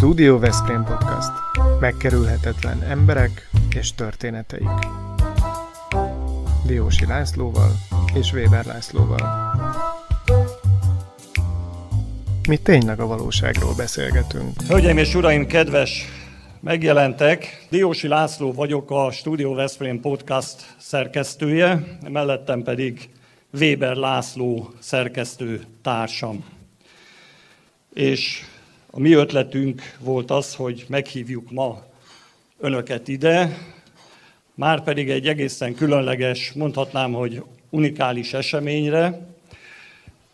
Studio Veszprém Podcast. Megkerülhetetlen emberek és történeteik. Diósi Lászlóval és Weber Lászlóval. Mi tényleg a valóságról beszélgetünk. Hölgyeim és uraim, kedves megjelentek. Diósi László vagyok, a Studio Veszprém Podcast szerkesztője, mellettem pedig Weber László szerkesztő társam. És a mi ötletünk volt az, hogy meghívjuk ma önöket ide, már pedig egy egészen különleges, mondhatnám, hogy unikális eseményre,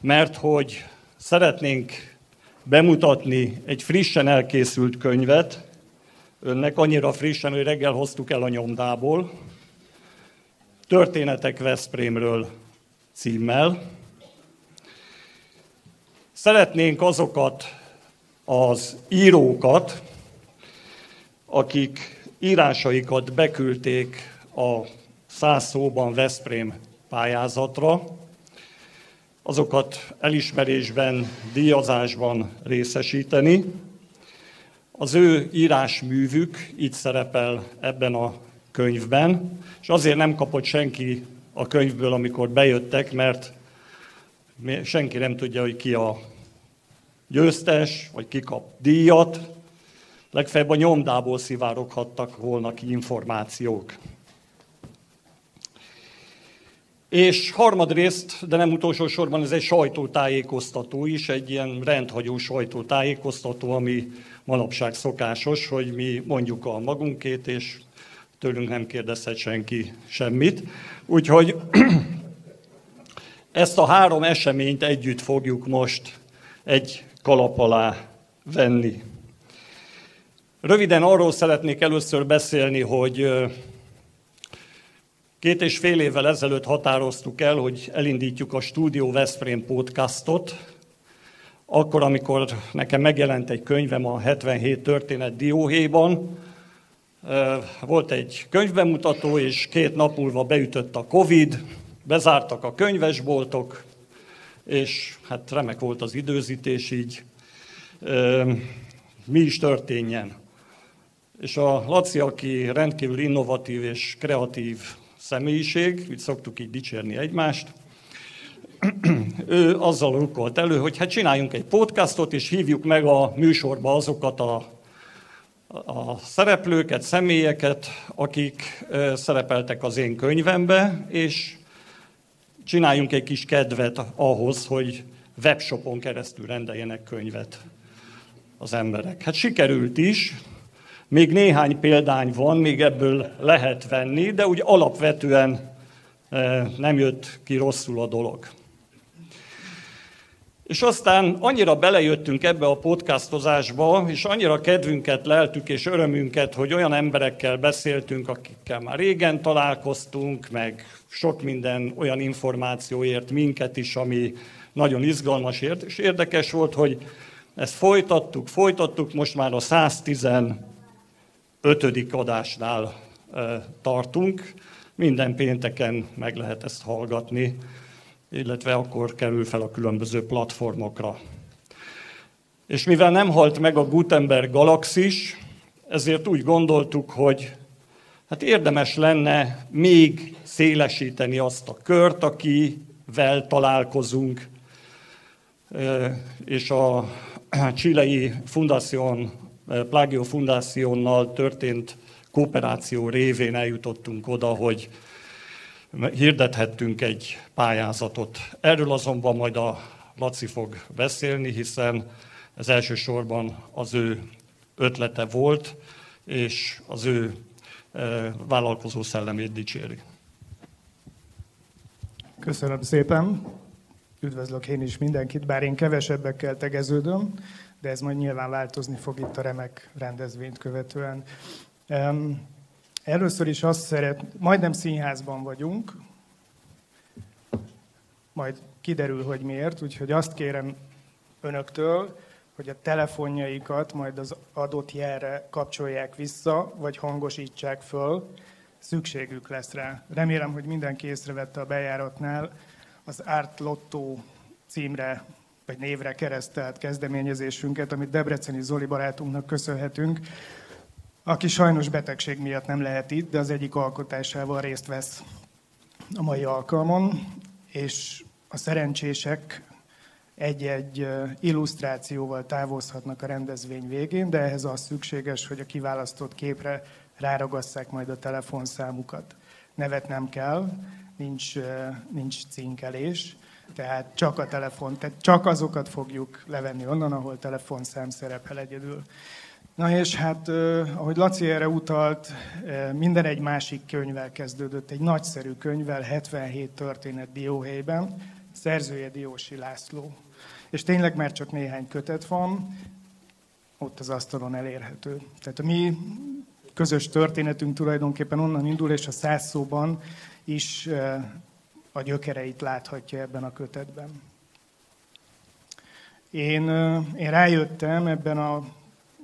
mert hogy szeretnénk bemutatni egy frissen elkészült könyvet, önnek annyira frissen, hogy reggel hoztuk el a nyomdából, Történetek Veszprémről címmel. Szeretnénk azokat az írókat, akik írásaikat beküldték a száz szóban Veszprém pályázatra, azokat elismerésben, díjazásban részesíteni. Az ő írásművük itt szerepel ebben a könyvben, és azért nem kapott senki a könyvből, amikor bejöttek, mert senki nem tudja, hogy ki a győztes, vagy ki kap díjat. Legfeljebb a nyomdából szivároghattak volna ki információk. És harmadrészt, de nem utolsó sorban, ez egy sajtótájékoztató is, egy ilyen rendhagyó sajtótájékoztató, ami manapság szokásos, hogy mi mondjuk a magunkét, és tőlünk nem kérdezhet senki semmit. Úgyhogy ezt a három eseményt együtt fogjuk most egy kalap alá venni. Röviden arról szeretnék először beszélni, hogy két és fél évvel ezelőtt határoztuk el, hogy elindítjuk a Studio Veszprém podcastot, akkor, amikor nekem megjelent egy könyvem a 77 történet dióhéjban, volt egy könyvbemutató, és két nap múlva beütött a Covid, bezártak a könyvesboltok, és hát remek volt az időzítés, így mi is történjen. És a Laci, aki rendkívül innovatív és kreatív személyiség, úgy szoktuk így dicsérni egymást, ő azzal rukkolt elő, hogy hát csináljunk egy podcastot, és hívjuk meg a műsorba azokat a a szereplőket, személyeket, akik szerepeltek az én könyvembe, és csináljunk egy kis kedvet ahhoz, hogy webshopon keresztül rendeljenek könyvet az emberek. Hát sikerült is, még néhány példány van, még ebből lehet venni, de úgy alapvetően nem jött ki rosszul a dolog. És aztán annyira belejöttünk ebbe a podcastozásba, és annyira kedvünket leltük és örömünket, hogy olyan emberekkel beszéltünk, akikkel már régen találkoztunk, meg sok minden olyan információért minket is, ami nagyon izgalmas és érdekes volt, hogy ezt folytattuk, folytattuk, most már a 115. adásnál tartunk. Minden pénteken meg lehet ezt hallgatni illetve akkor kerül fel a különböző platformokra. És mivel nem halt meg a Gutenberg galaxis, ezért úgy gondoltuk, hogy hát érdemes lenne még szélesíteni azt a kört, akivel találkozunk, és a Csilei Fundación, Plagio Fundaciónnal történt kooperáció révén eljutottunk oda, hogy hirdethettünk egy pályázatot. Erről azonban majd a Laci fog beszélni, hiszen ez elsősorban az ő ötlete volt, és az ő vállalkozó szellemét dicséri. Köszönöm szépen. Üdvözlök én is mindenkit, bár én kevesebbekkel tegeződöm, de ez majd nyilván változni fog itt a remek rendezvényt követően. Először is azt szeret, majdnem színházban vagyunk, majd kiderül, hogy miért, úgyhogy azt kérem önöktől, hogy a telefonjaikat majd az adott jelre kapcsolják vissza, vagy hangosítsák föl, szükségük lesz rá. Remélem, hogy mindenki észrevette a bejáratnál, az Art Lotto címre vagy névre keresztelt kezdeményezésünket, amit Debreceni Zoli barátunknak köszönhetünk, aki sajnos betegség miatt nem lehet itt, de az egyik alkotásával részt vesz a mai alkalmon, és a szerencsések egy-egy illusztrációval távozhatnak a rendezvény végén, de ehhez az szükséges, hogy a kiválasztott képre ráragasszák majd a telefonszámukat. Nevet nem kell, nincs, nincs cinkelés, tehát csak a telefon, tehát csak azokat fogjuk levenni onnan, ahol telefonszám szerepel egyedül. Na és hát, ahogy Laci erre utalt, minden egy másik könyvvel kezdődött, egy nagyszerű könyvvel, 77 történet dióhelyben, szerzője Diósi László. És tényleg már csak néhány kötet van, ott az asztalon elérhető. Tehát a mi közös történetünk tulajdonképpen onnan indul, és a száz szóban is a gyökereit láthatja ebben a kötetben. Én, én rájöttem ebben a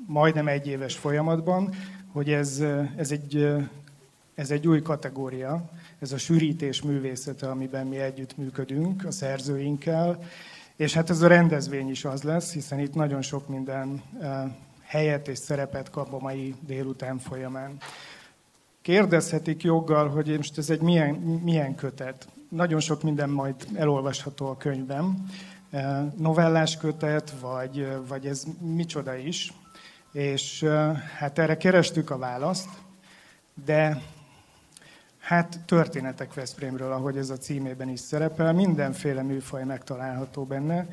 majdnem egy éves folyamatban, hogy ez, ez, egy, ez egy új kategória, ez a sűrítés művészete, amiben mi együtt működünk a szerzőinkkel, és hát ez a rendezvény is az lesz, hiszen itt nagyon sok minden helyet és szerepet kap a mai délután folyamán. Kérdezhetik joggal, hogy most ez egy milyen, milyen kötet. Nagyon sok minden majd elolvasható a könyvben. Novellás kötet, vagy, vagy ez micsoda is. És hát erre kerestük a választ, de hát történetek Veszprémről, ahogy ez a címében is szerepel, mindenféle műfaj megtalálható benne,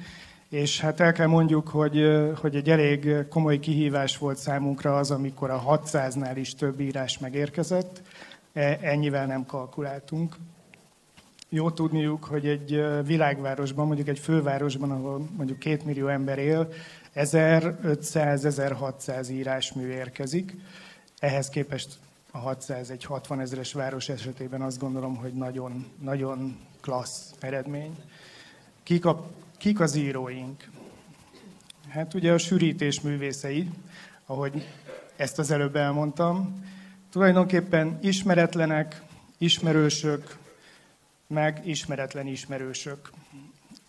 és hát el kell mondjuk, hogy, hogy egy elég komoly kihívás volt számunkra az, amikor a 600-nál is több írás megérkezett, e, ennyivel nem kalkuláltunk. Jó tudniuk, hogy egy világvárosban, mondjuk egy fővárosban, ahol mondjuk két millió ember él, 1500-1600 írásmű érkezik. Ehhez képest a 600 egy 60 ezeres város esetében azt gondolom, hogy nagyon, nagyon klassz eredmény. Kik, a, kik az íróink? Hát ugye a sűrítés művészei, ahogy ezt az előbb elmondtam. Tulajdonképpen ismeretlenek, ismerősök, meg ismeretlen ismerősök.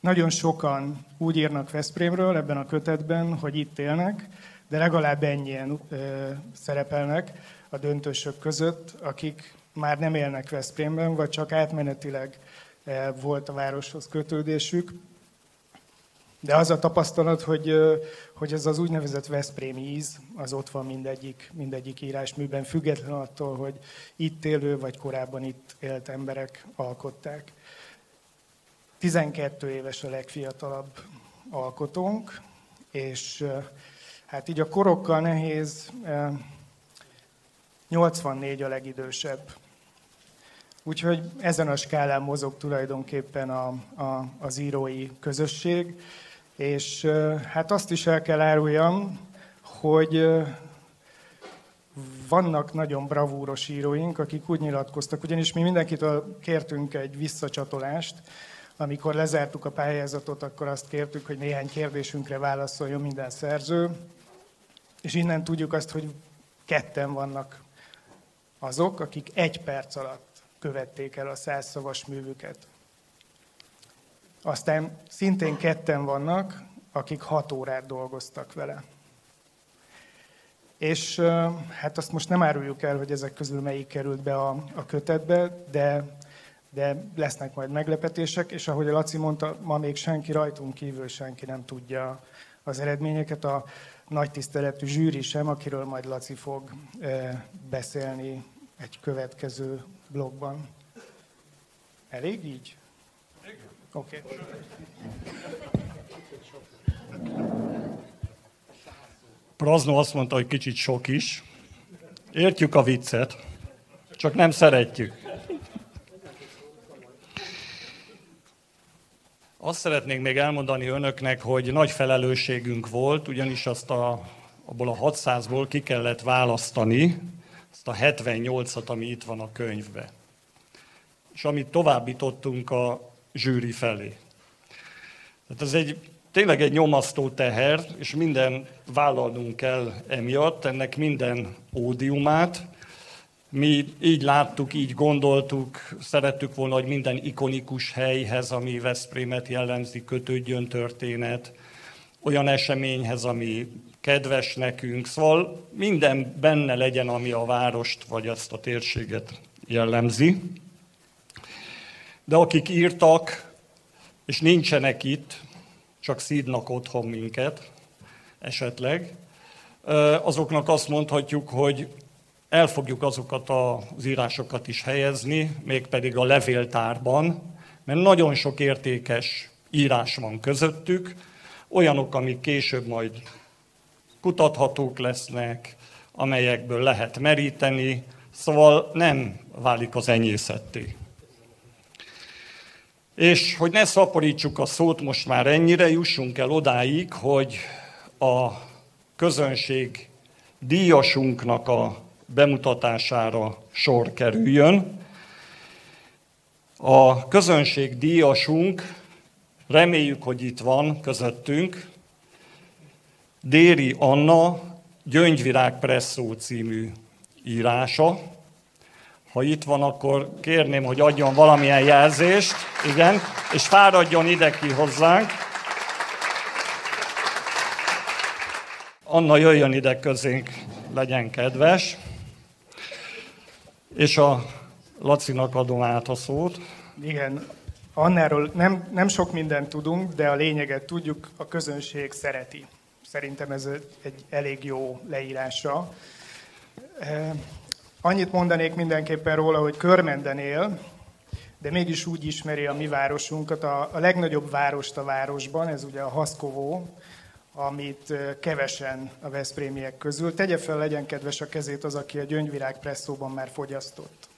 Nagyon sokan úgy írnak Veszprémről ebben a kötetben, hogy itt élnek, de legalább ennyien ö, szerepelnek a döntősök között, akik már nem élnek Veszprémben, vagy csak átmenetileg ö, volt a városhoz kötődésük. De az a tapasztalat, hogy, hogy ez az úgynevezett Veszprémi íz, az ott van mindegyik, mindegyik írásműben, független attól, hogy itt élő vagy korábban itt élt emberek alkották. 12 éves a legfiatalabb alkotónk, és hát így a korokkal nehéz, 84 a legidősebb. Úgyhogy ezen a skálán mozog tulajdonképpen a, a, az írói közösség, és hát azt is el kell áruljam, hogy vannak nagyon bravúros íróink, akik úgy nyilatkoztak, ugyanis mi mindenkitől kértünk egy visszacsatolást, amikor lezártuk a pályázatot, akkor azt kértük, hogy néhány kérdésünkre válaszoljon minden szerző, és innen tudjuk azt, hogy ketten vannak azok, akik egy perc alatt követték el a százszavas művüket. Aztán szintén ketten vannak, akik hat órát dolgoztak vele. És hát azt most nem áruljuk el, hogy ezek közül melyik került be a, a kötetbe, de de lesznek majd meglepetések, és ahogy a Laci mondta, ma még senki rajtunk kívül senki nem tudja az eredményeket. A nagy tiszteletű zsűri sem, akiről majd Laci fog beszélni egy következő blogban. Elég így? Oké. Okay. Prazno azt mondta, hogy kicsit sok is. Értjük a viccet, csak nem szeretjük. Azt szeretnék még elmondani önöknek, hogy nagy felelősségünk volt, ugyanis azt a, abból a 600-ból ki kellett választani, azt a 78-at, ami itt van a könyvbe. És amit továbbítottunk a zsűri felé. Tehát ez egy, tényleg egy nyomasztó teher, és minden vállalnunk kell emiatt, ennek minden ódiumát, Mi így láttuk, így gondoltuk, szerettük volna, hogy minden ikonikus helyhez, ami Veszprémet jellemzi, kötődjön történet, olyan eseményhez, ami kedves nekünk, szóval minden benne legyen, ami a várost vagy ezt a térséget jellemzi. De akik írtak, és nincsenek itt, csak szídnak otthon minket, esetleg, azoknak azt mondhatjuk, hogy el fogjuk azokat az írásokat is helyezni, mégpedig a levéltárban, mert nagyon sok értékes írás van közöttük, olyanok, amik később majd kutathatók lesznek, amelyekből lehet meríteni, szóval nem válik az enyészetté. És hogy ne szaporítsuk a szót most már ennyire, jussunk el odáig, hogy a közönség díjasunknak a bemutatására sor kerüljön. A közönség díjasunk, reméljük, hogy itt van közöttünk, Déri Anna Gyöngyvirág Presszó című írása. Ha itt van, akkor kérném, hogy adjon valamilyen jelzést, igen, és fáradjon ide ki hozzánk. Anna jöjjön ide közénk, legyen kedves. És a Lacinak adom át a szót. Igen, Annáról nem, nem sok mindent tudunk, de a lényeget tudjuk, a közönség szereti. Szerintem ez egy elég jó leírása. Annyit mondanék mindenképpen róla, hogy Körmenden él, de mégis úgy ismeri a mi városunkat, a, a legnagyobb várost a városban, ez ugye a Haszkovó, amit kevesen a Veszprémiek közül. Tegye fel, legyen kedves a kezét az, aki a gyöngyvirág presszóban már fogyasztott.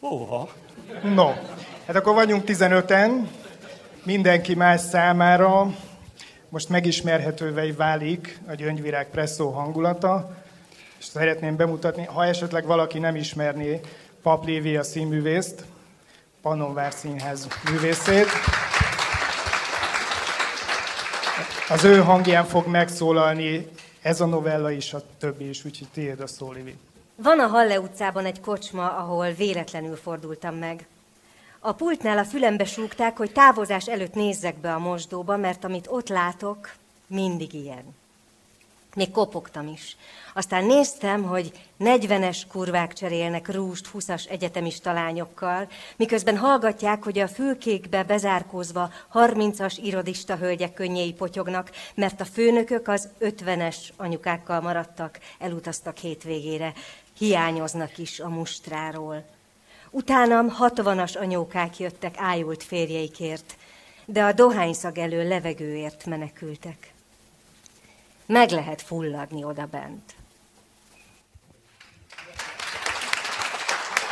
Óha. No, hát akkor vagyunk 15-en, mindenki más számára most megismerhetővé válik a gyöngyvirág presszó hangulata, és szeretném bemutatni, ha esetleg valaki nem ismerné Pap Lévi színművészt, Pannonvár Színház művészét. Az ő hangján fog megszólalni ez a novella is, a többi is, úgyhogy tiéd a szó, Livi. Van a Halle utcában egy kocsma, ahol véletlenül fordultam meg. A pultnál a fülembe súgták, hogy távozás előtt nézzek be a mosdóba, mert amit ott látok, mindig ilyen. Még kopogtam is. Aztán néztem, hogy 40-es kurvák cserélnek rúst 20-as egyetemista lányokkal, miközben hallgatják, hogy a fülkékbe bezárkózva 30-as irodista hölgyek könnyei potyognak, mert a főnökök az 50-es anyukákkal maradtak, elutaztak hétvégére, hiányoznak is a mustráról. Utánam hatvanas anyókák jöttek ájult férjeikért, de a dohányszag elől levegőért menekültek. Meg lehet fulladni oda bent.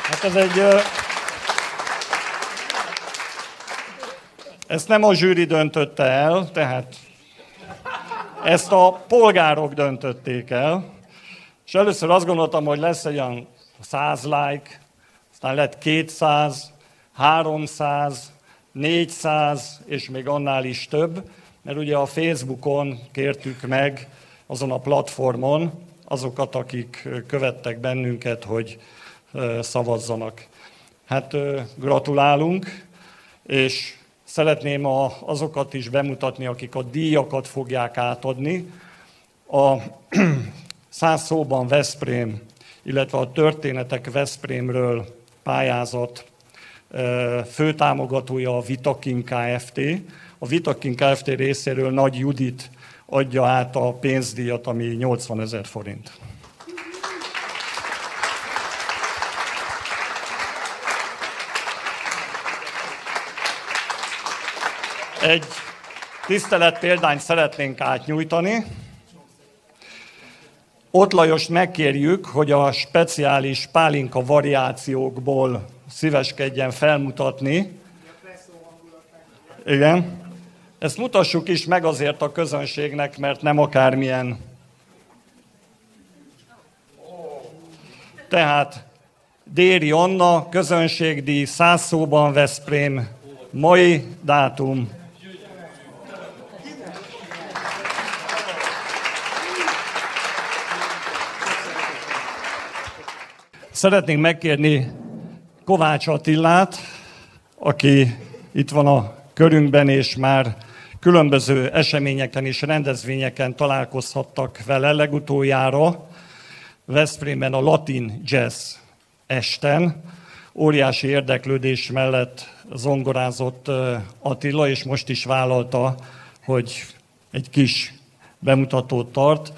Hát ez egy... Ezt nem a zsűri döntötte el, tehát ezt a polgárok döntötték el. És először azt gondoltam, hogy lesz egy olyan 100 like, aztán lett 200, 300, 400, és még annál is több, mert ugye a Facebookon kértük meg azon a platformon azokat, akik követtek bennünket, hogy szavazzanak. Hát gratulálunk, és szeretném a, azokat is bemutatni, akik a díjakat fogják átadni. A száz szóban Veszprém, illetve a történetek Veszprémről pályázat főtámogatója a Vitakin Kft. A Vitakin Kft. részéről Nagy Judit adja át a pénzdíjat, ami 80 ezer forint. Egy tisztelet példányt szeretnénk átnyújtani. Ott Lajos megkérjük, hogy a speciális pálinka variációkból szíveskedjen felmutatni. Igen. Ezt mutassuk is meg azért a közönségnek, mert nem akármilyen. Tehát Déri Anna, közönségdíj, száz szóban Veszprém, mai dátum Szeretnénk megkérni Kovács Attillát, aki itt van a körünkben, és már különböző eseményeken és rendezvényeken találkozhattak vele legutoljára Veszprémben a Latin Jazz esten. Óriási érdeklődés mellett zongorázott Attila, és most is vállalta, hogy egy kis bemutatót tart.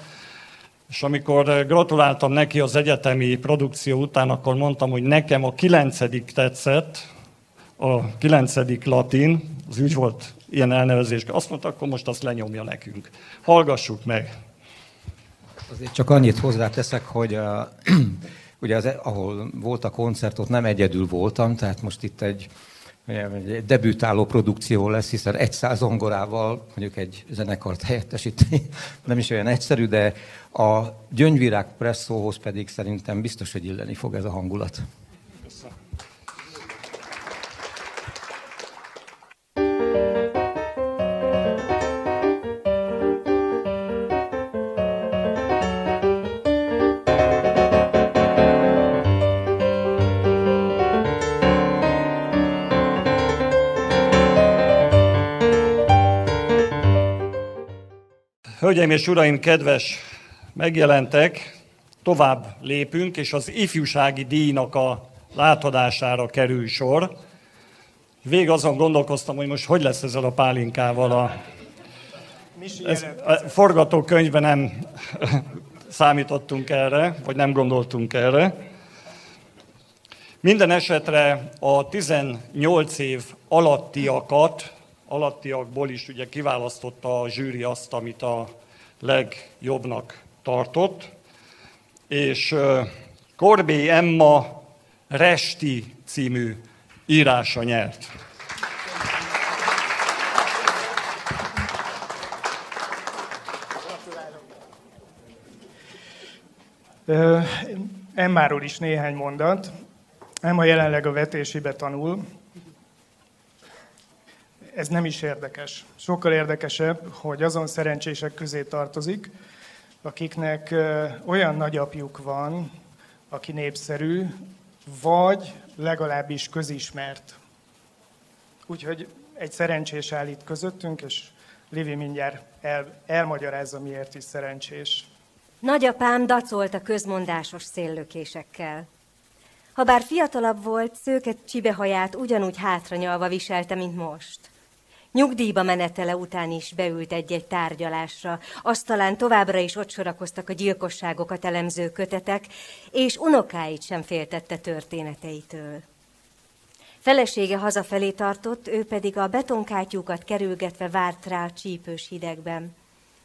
És amikor gratuláltam neki az egyetemi produkció után, akkor mondtam, hogy nekem a kilencedik tetszett, a kilencedik latin, az úgy volt ilyen elnevezés, azt mondta, akkor most azt lenyomja nekünk. Hallgassuk meg. Azért csak annyit hozzáteszek, hogy a, ugye az, ahol volt a koncert, ott nem egyedül voltam, tehát most itt egy, egy debütáló produkció lesz, hiszen egy száz zongorával mondjuk egy zenekart helyettesíteni nem is olyan egyszerű, de a gyöngyvirág presszóhoz pedig szerintem biztos, hogy illeni fog ez a hangulat. Hölgyeim és uraim, kedves megjelentek, tovább lépünk, és az ifjúsági díjnak a látadására kerül sor. Vég azon gondolkoztam, hogy most hogy lesz ezzel a pálinkával. A, ez, a forgatókönyvben nem számítottunk erre, vagy nem gondoltunk erre. Minden esetre a 18 év alattiakat alattiakból is ugye kiválasztotta a zsűri azt, amit a legjobbnak tartott, és Korbé Emma Resti című írása nyert. Emmáról is néhány mondat. Emma jelenleg a vetésébe tanul, ez nem is érdekes. Sokkal érdekesebb, hogy azon szerencsések közé tartozik, akiknek olyan nagyapjuk van, aki népszerű, vagy legalábbis közismert. Úgyhogy egy szerencsés áll itt közöttünk, és Livi mindjárt el, elmagyarázza, miért is szerencsés. Nagyapám dacolt a közmondásos széllökésekkel. Habár fiatalabb volt, szőke csibehaját ugyanúgy hátranyalva viselte, mint most. Nyugdíjba menetele után is beült egy-egy tárgyalásra, aztalán továbbra is ott sorakoztak a gyilkosságokat elemző kötetek, és unokáit sem féltette történeteitől. Felesége hazafelé tartott, ő pedig a betonkátyúkat kerülgetve várt rá a csípős hidegben.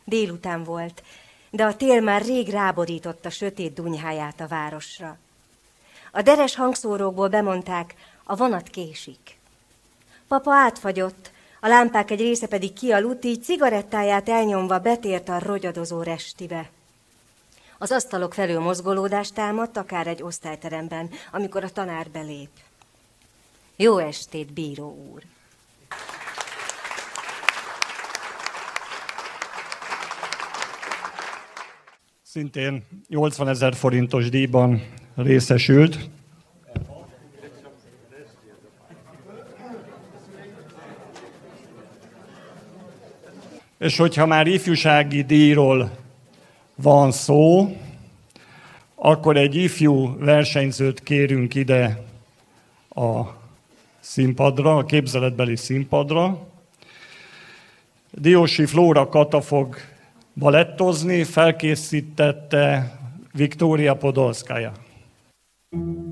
Délután volt, de a tél már rég ráborította sötét dunyháját a városra. A deres hangszórókból bemondták, a vonat késik. Papa átfagyott, a lámpák egy része pedig kialudt, így cigarettáját elnyomva betért a rogyadozó restibe. Az asztalok felül mozgolódást támadt, akár egy osztályteremben, amikor a tanár belép. Jó estét, bíró úr! Szintén 80 ezer forintos díjban részesült. És hogyha már ifjúsági díjról van szó, akkor egy ifjú versenyzőt kérünk ide a színpadra, a képzeletbeli színpadra. Diósi Flóra Kata fog balettozni, felkészítette Viktória Podolszkája. thank you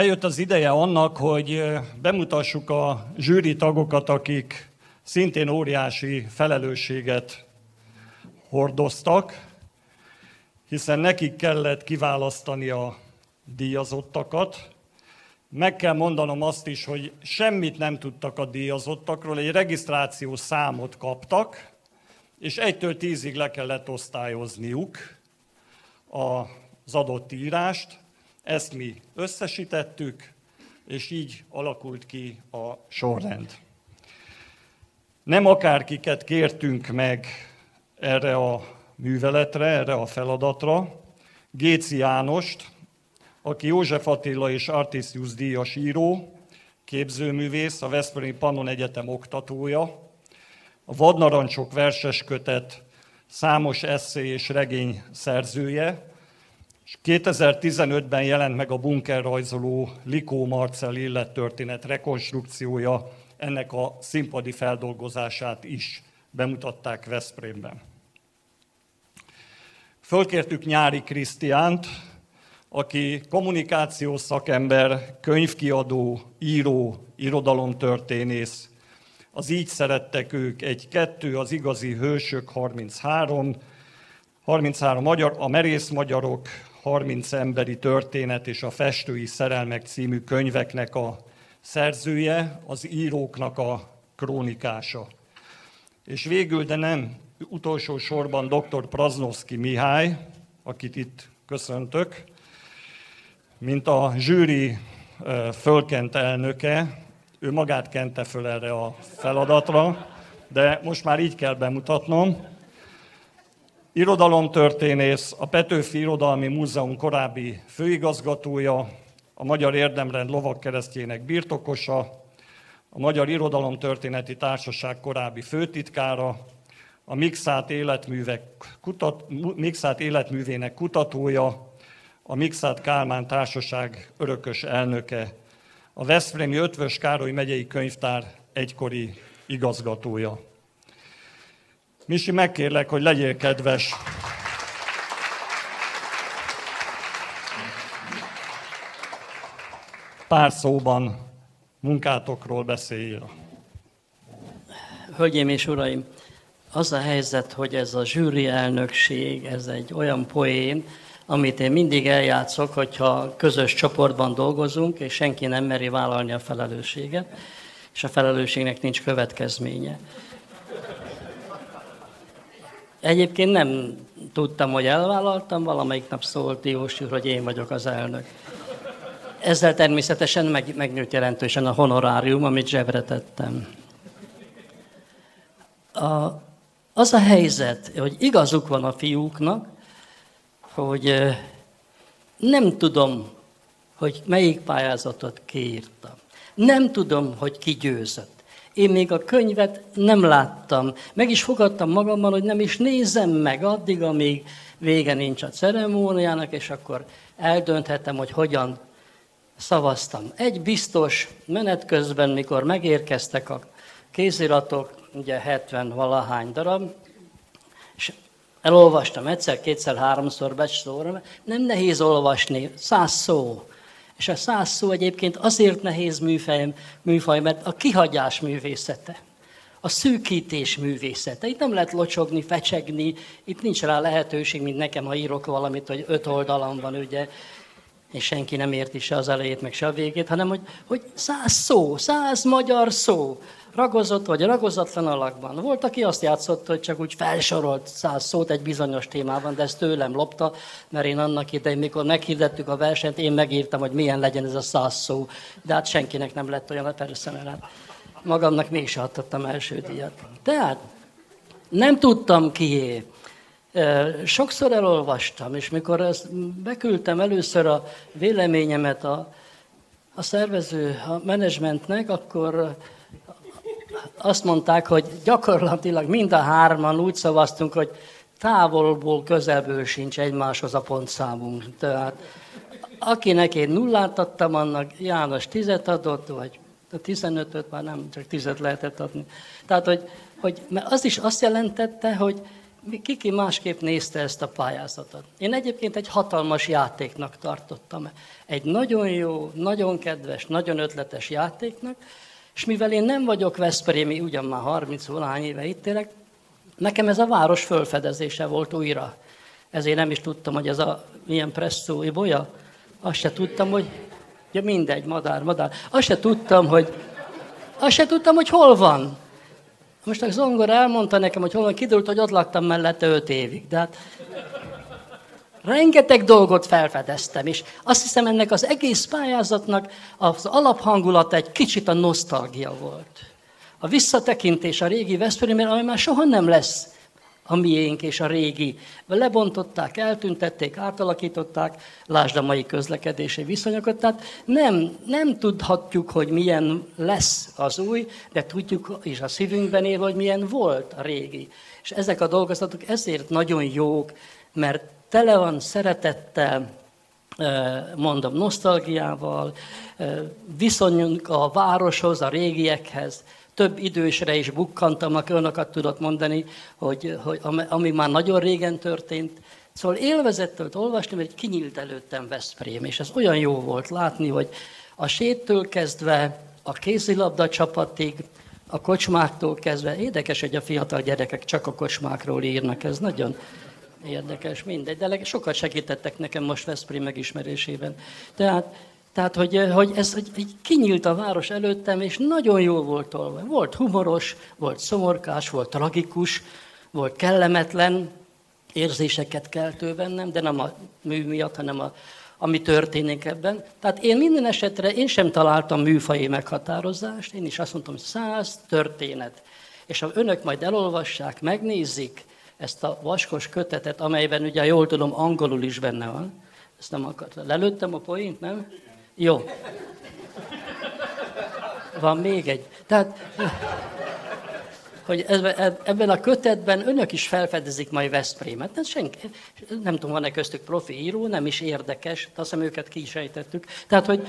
Eljött az ideje annak, hogy bemutassuk a zsűri tagokat, akik szintén óriási felelősséget hordoztak, hiszen nekik kellett kiválasztani a díjazottakat. Meg kell mondanom azt is, hogy semmit nem tudtak a díjazottakról, egy regisztrációs számot kaptak, és egytől tízig le kellett osztályozniuk az adott írást, Ezt mi összesítettük, és így alakult ki a sorrend. Nem akárkiket kértünk meg erre a műveletre, erre a feladatra. Géci Jánost, aki József Attila és Artisius díjas író, képzőművész, a Veszprémi Pannon Egyetem oktatója, a Vadnarancsok verses kötet számos eszé és regény szerzője, és 2015-ben jelent meg a bunkerrajzoló Likó Marcel élettörténet rekonstrukciója, ennek a színpadi feldolgozását is bemutatták Veszprémben. Fölkértük Nyári Krisztiánt, aki kommunikációs szakember, könyvkiadó, író, irodalomtörténész. Az így szerettek ők egy-kettő, az igazi hősök 33, 33 magyar, a merész magyarok, 30 emberi történet és a festői szerelmek című könyveknek a szerzője, az íróknak a krónikása. És végül, de nem utolsó sorban dr. Praznovski Mihály, akit itt köszöntök, mint a zsűri fölkent elnöke, ő magát kente föl erre a feladatra, de most már így kell bemutatnom. Irodalomtörténész, a Petőfi Irodalmi Múzeum korábbi főigazgatója, a Magyar Érdemrend lovakkeresztjének birtokosa, a Magyar Irodalomtörténeti Társaság korábbi főtitkára, a Mixát, életművek kutat, Mixát életművének kutatója, a Mixát Kálmán Társaság örökös elnöke, a Veszprémi Ötvös Károly megyei könyvtár egykori igazgatója. Misi, megkérlek, hogy legyél kedves. Pár szóban munkátokról beszéljél. Hölgyeim és uraim, az a helyzet, hogy ez a zsűri elnökség, ez egy olyan poén, amit én mindig eljátszok, hogyha közös csoportban dolgozunk, és senki nem meri vállalni a felelősséget, és a felelősségnek nincs következménye. Egyébként nem tudtam, hogy elvállaltam, valamelyik nap szólt Diós hogy én vagyok az elnök. Ezzel természetesen meg, megnőtt jelentősen a honorárium, amit zsebre tettem. A, az a helyzet, hogy igazuk van a fiúknak, hogy nem tudom, hogy melyik pályázatot kiírtam. Nem tudom, hogy ki győzött. Én még a könyvet nem láttam. Meg is fogadtam magammal, hogy nem is nézem meg addig, amíg vége nincs a ceremóniának, és akkor eldönthetem, hogy hogyan szavaztam. Egy biztos, menet közben, mikor megérkeztek a kéziratok, ugye 70 valahány darab, és elolvastam egyszer, kétszer, háromszor becsszóra, nem nehéz olvasni, száz szó. És a száz szó egyébként azért nehéz műfaj, műfaj mert a kihagyás művészete, a szűkítés művészete. Itt nem lehet locsogni, fecsegni, itt nincs rá lehetőség, mint nekem, ha írok valamit, hogy öt oldalam van, ugye, és senki nem érti se az elejét, meg se a végét, hanem hogy, hogy száz szó, száz magyar szó, ragozott vagy ragozatlan alakban. Volt, aki azt játszott, hogy csak úgy felsorolt száz szót egy bizonyos témában, de ezt tőlem lopta, mert én annak idején, mikor meghirdettük a versenyt, én megírtam, hogy milyen legyen ez a száz szó, de hát senkinek nem lett olyan, persze, mert hát magamnak mégse adtam első díjat. Tehát nem tudtam kié. Sokszor elolvastam, és mikor ezt beküldtem először a véleményemet a, a szervező, a menedzsmentnek, akkor azt mondták, hogy gyakorlatilag mind a hárman úgy szavaztunk, hogy távolból, közelből sincs egymáshoz a pontszámunk. Tehát akinek én nullát adtam, annak János tizet adott, vagy a 15-öt már nem, csak tizet lehetett adni. Tehát, hogy, hogy mert az is azt jelentette, hogy kiki másképp nézte ezt a pályázatot. Én egyébként egy hatalmas játéknak tartottam. Egy nagyon jó, nagyon kedves, nagyon ötletes játéknak, és mivel én nem vagyok Veszprémi, ugyan már 30 valahány éve itt élek, nekem ez a város fölfedezése volt újra. Ezért nem is tudtam, hogy ez a milyen presszói bolya. Azt se tudtam, hogy ja mindegy, madár, madár. Azt se tudtam, hogy azt se tudtam, hogy hol van. Most a zongora elmondta nekem, hogy hol van, kiderült, hogy ott laktam mellette öt évig. De hát Rengeteg dolgot felfedeztem, és azt hiszem ennek az egész pályázatnak az alaphangulat egy kicsit a nosztalgia volt. A visszatekintés a régi Veszprémben, ami már soha nem lesz a miénk és a régi. Lebontották, eltüntették, átalakították, lásd a mai közlekedési viszonyokat. Tehát nem, nem tudhatjuk, hogy milyen lesz az új, de tudjuk, és a szívünkben él, hogy milyen volt a régi. És ezek a dolgozatok ezért nagyon jók, mert tele van szeretettel, mondom, nosztalgiával, viszonyunk a városhoz, a régiekhez, több idősre is bukkantam, aki olyanokat tudott mondani, hogy, hogy ami már nagyon régen történt. Szóval élvezettől olvasni, mert kinyílt előttem Veszprém, és ez olyan jó volt látni, hogy a séttől kezdve a kézilabda csapatig, a kocsmáktól kezdve, érdekes, hogy a fiatal gyerekek csak a kocsmákról írnak, ez nagyon érdekes, mindegy, de sokat segítettek nekem most Veszprém megismerésében. Tehát tehát, hogy, hogy ez hogy, hogy kinyílt a város előttem, és nagyon jó volt tolva. Volt humoros, volt szomorkás, volt tragikus, volt kellemetlen, érzéseket keltő bennem, de nem a mű miatt, hanem a, ami történik ebben. Tehát én minden esetre, én sem találtam műfai meghatározást, én is azt mondtam, hogy száz történet. És ha önök majd elolvassák, megnézik ezt a vaskos kötetet, amelyben ugye jól tudom, angolul is benne van, ezt nem akartam. Lelőttem a poént, nem? Jó. Van még egy. Tehát, hogy ebben a kötetben önök is felfedezik majd Veszprémet. Ez senki, nem tudom, van-e köztük profi író, nem is érdekes, azt hiszem őket ki is ejtettük. Tehát, hogy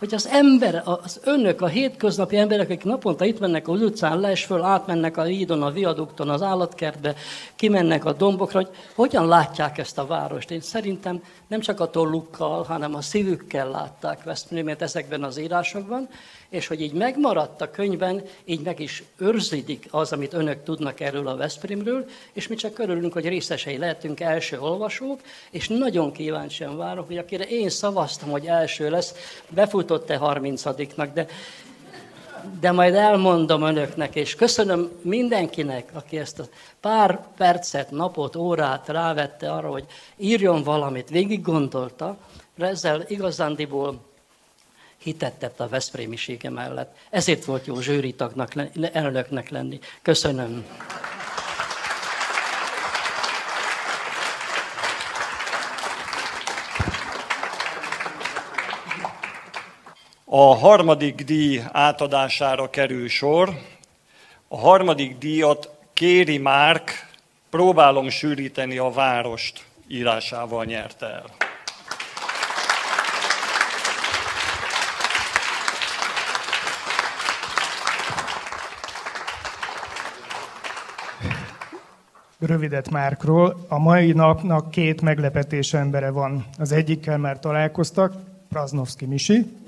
hogy az ember, az önök, a hétköznapi emberek, akik naponta itt mennek a utcán, les föl, átmennek a hídon, a viadukton, az állatkertbe, kimennek a dombokra, hogy hogyan látják ezt a várost. Én szerintem nem csak a tollukkal, hanem a szívükkel látták Veszprémét ezekben az írásokban, és hogy így megmaradt a könyvben, így meg is őrződik az, amit önök tudnak erről a Veszprémről, és mi csak örülünk, hogy részesei lehetünk első olvasók, és nagyon kíváncsian várok, hogy akire én szavaztam, hogy első lesz, befutott-e 30-nak, de de majd elmondom önöknek, és köszönöm mindenkinek, aki ezt a pár percet, napot, órát rávette arra, hogy írjon valamit, végig gondolta, ezzel igazándiból hitet tett a Veszprémisége mellett. Ezért volt jó zsűritagnak, elnöknek lenni. Köszönöm. A harmadik díj átadására kerül sor. A harmadik díjat Kéri Márk próbálom sűríteni a várost írásával nyerte el. Rövidet Márkról. A mai napnak két meglepetés embere van. Az egyikkel már találkoztak, Praznovski Misi,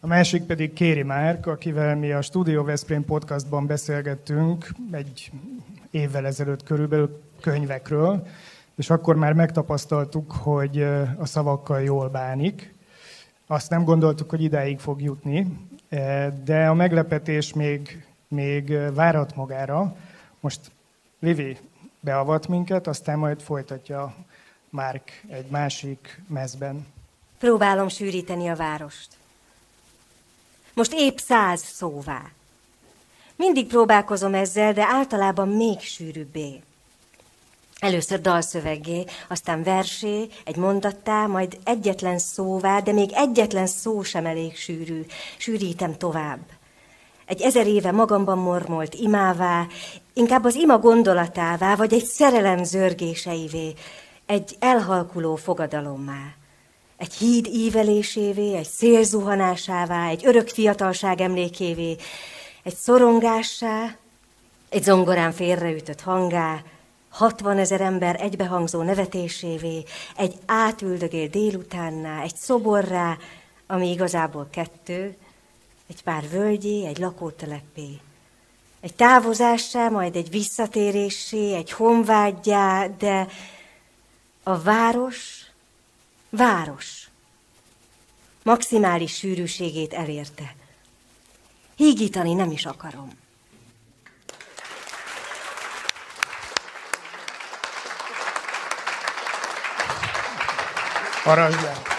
a másik pedig Kéri Márk, akivel mi a Studio Veszprém podcastban beszélgettünk egy évvel ezelőtt körülbelül könyvekről, és akkor már megtapasztaltuk, hogy a szavakkal jól bánik. Azt nem gondoltuk, hogy idáig fog jutni, de a meglepetés még, még várat magára. Most Livi, beavat minket, aztán majd folytatja Márk egy másik mezben. Próbálom sűríteni a várost. Most épp száz szóvá. Mindig próbálkozom ezzel, de általában még sűrűbbé. Először dalszöveggé, aztán versé, egy mondattá, majd egyetlen szóvá, de még egyetlen szó sem elég sűrű. Sűrítem tovább. Egy ezer éve magamban mormolt imává, inkább az ima gondolatává, vagy egy szerelem zörgéseivé, egy elhalkuló fogadalommá, egy híd ívelésévé, egy szélzuhanásává, egy örök fiatalság emlékévé, egy szorongássá, egy zongorán félreütött hangá, hatvan ezer ember egybehangzó nevetésévé, egy átüldögél délutánná, egy szoborrá, ami igazából kettő, egy pár völgyé, egy lakótelepé. Egy távozássá, majd egy visszatérésé, egy honvágyjá, de a város, város. Maximális sűrűségét elérte. Hígítani nem is akarom. Aranyján.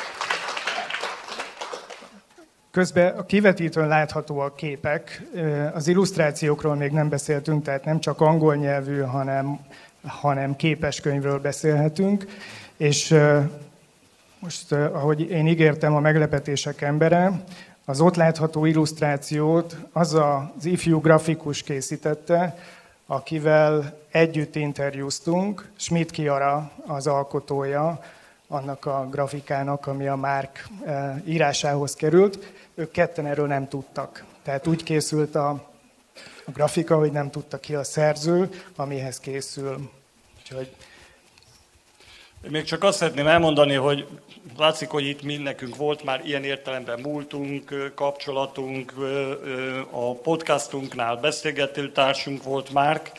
Közben a kivetítőn láthatóak képek, az illusztrációkról még nem beszéltünk, tehát nem csak angol nyelvű, hanem, hanem képeskönyvről beszélhetünk. És most, ahogy én ígértem, a meglepetések embere, az ott látható illusztrációt az az ifjú grafikus készítette, akivel együtt interjúztunk. Schmidt Kiara az alkotója annak a grafikának, ami a Márk írásához került ők ketten erről nem tudtak. Tehát úgy készült a, a grafika, hogy nem tudta ki a szerző, amihez készül. Úgyhogy még csak azt szeretném elmondani, hogy látszik, hogy itt mi nekünk volt már ilyen értelemben múltunk, kapcsolatunk, a podcastunknál beszélgető társunk volt Márk,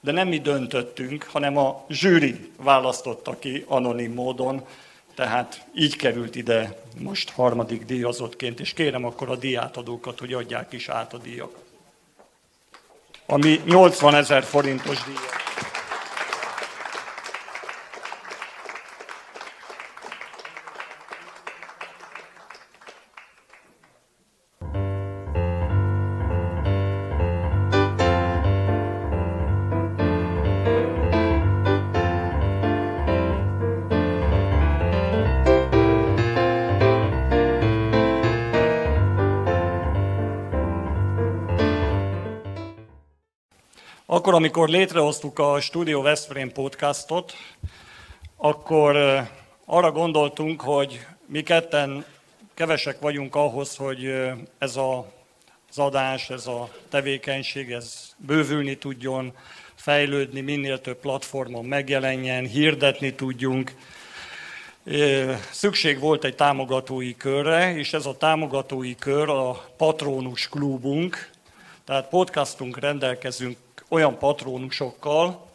de nem mi döntöttünk, hanem a zsűri választotta ki anonim módon tehát így került ide most harmadik díjazottként, és kérem akkor a díjátadókat, hogy adják is át a díjakat. Ami 80 ezer forintos díjat. Akkor, amikor létrehoztuk a Studio Veszprém podcastot, akkor arra gondoltunk, hogy mi ketten kevesek vagyunk ahhoz, hogy ez a, az adás, ez a tevékenység, ez bővülni tudjon, fejlődni, minél több platformon megjelenjen, hirdetni tudjunk. Szükség volt egy támogatói körre, és ez a támogatói kör a Patronus klubunk, tehát podcastunk rendelkezünk olyan patronusokkal,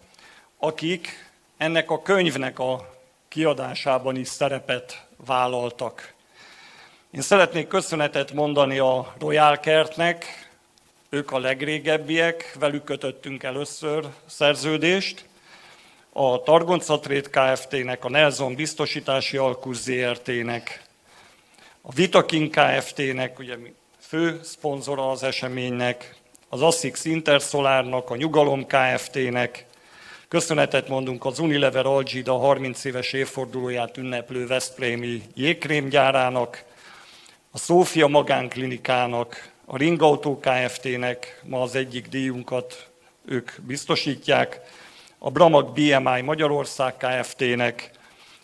akik ennek a könyvnek a kiadásában is szerepet vállaltak. Én szeretnék köszönetet mondani a Royal Kertnek, ők a legrégebbiek, velük kötöttünk először szerződést, a Targoncatrét Kft-nek, a Nelson Biztosítási Alkus ZRT-nek, a Vitakin Kft-nek, ugye fő szponzora az eseménynek, az ASICS Intersolárnak, a Nyugalom Kft-nek, köszönetet mondunk az Unilever Algida 30 éves évfordulóját ünneplő Veszprémi jégkrémgyárának, a Szófia Magánklinikának, a Ringautó Kft-nek, ma az egyik díjunkat ők biztosítják, a Bramag BMI Magyarország Kft-nek,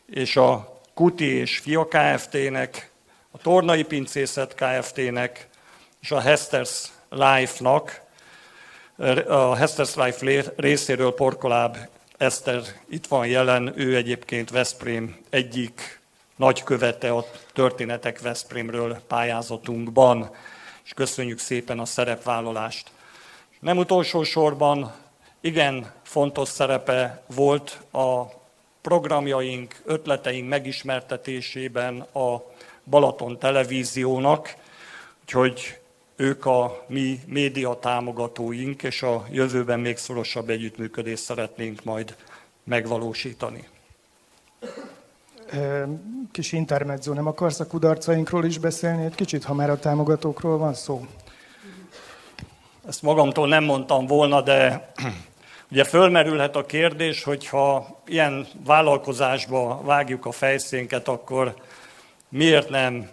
és a Kuti és Fia Kft-nek, a Tornai Pincészet Kft-nek, és a Hesters Life-nak, a Hester's Life részéről Porkoláb Eszter itt van jelen, ő egyébként Veszprém egyik nagykövete a Történetek Veszprémről pályázatunkban, és köszönjük szépen a szerepvállalást. Nem utolsó sorban igen fontos szerepe volt a programjaink, ötleteink megismertetésében a Balaton televíziónak, úgyhogy ők a mi média támogatóink, és a jövőben még szorosabb együttműködést szeretnénk majd megvalósítani. Kis intermezzo, nem akarsz a kudarcainkról is beszélni egy kicsit, ha már a támogatókról van szó? Ezt magamtól nem mondtam volna, de ugye fölmerülhet a kérdés, hogyha ilyen vállalkozásba vágjuk a fejszénket, akkor miért nem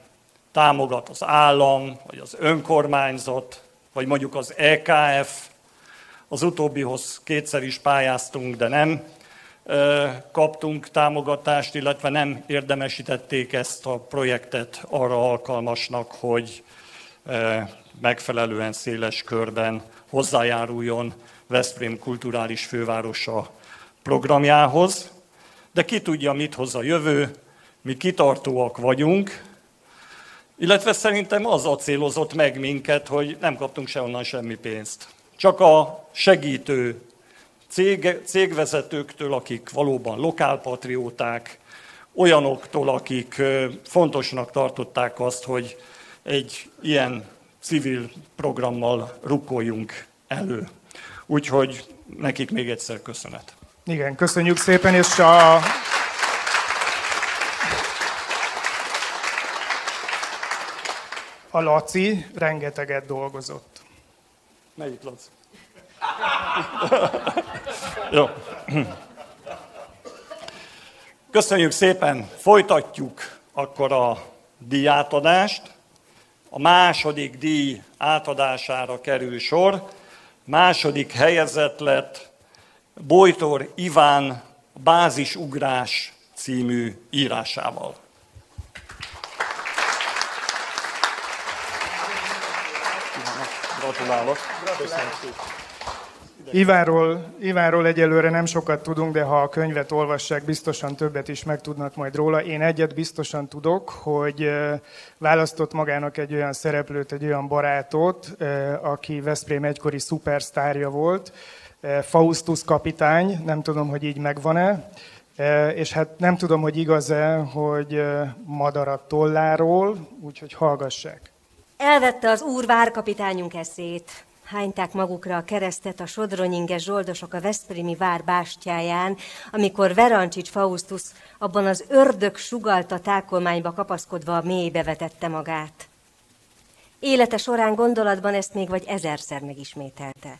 támogat az állam, vagy az önkormányzat, vagy mondjuk az EKF. Az utóbbihoz kétszer is pályáztunk, de nem kaptunk támogatást, illetve nem érdemesítették ezt a projektet arra alkalmasnak, hogy megfelelően széles körben hozzájáruljon Veszprém kulturális fővárosa programjához. De ki tudja, mit hoz a jövő, mi kitartóak vagyunk, illetve szerintem az acélozott meg minket, hogy nem kaptunk sehonnan semmi pénzt. Csak a segítő cég, cégvezetőktől, akik valóban lokálpatrióták, olyanoktól, akik fontosnak tartották azt, hogy egy ilyen civil programmal rukkoljunk elő. Úgyhogy nekik még egyszer köszönet. Igen, köszönjük szépen, és a A Laci rengeteget dolgozott. Melyik Laci? Jó. Köszönjük szépen, folytatjuk akkor a díjátadást. A második díj átadására kerül sor. Második helyezett lett Bojtor Iván Bázisugrás című írásával. Gratulálok. Ivánról, Ivánról egyelőre nem sokat tudunk, de ha a könyvet olvassák, biztosan többet is megtudnak majd róla. Én egyet biztosan tudok, hogy választott magának egy olyan szereplőt, egy olyan barátot, aki Veszprém egykori szupersztárja volt, Faustus kapitány, nem tudom, hogy így megvan-e, és hát nem tudom, hogy igaz-e, hogy madarat tolláról, úgyhogy hallgassák. Elvette az úr várkapitányunk eszét, hányták magukra a keresztet a sodronyinges zsoldosok a Veszprémi vár bástyáján, amikor Verancsics Faustus abban az ördög sugalta tákolmányba kapaszkodva a mélybe vetette magát. Élete során gondolatban ezt még vagy ezerszer megismételte.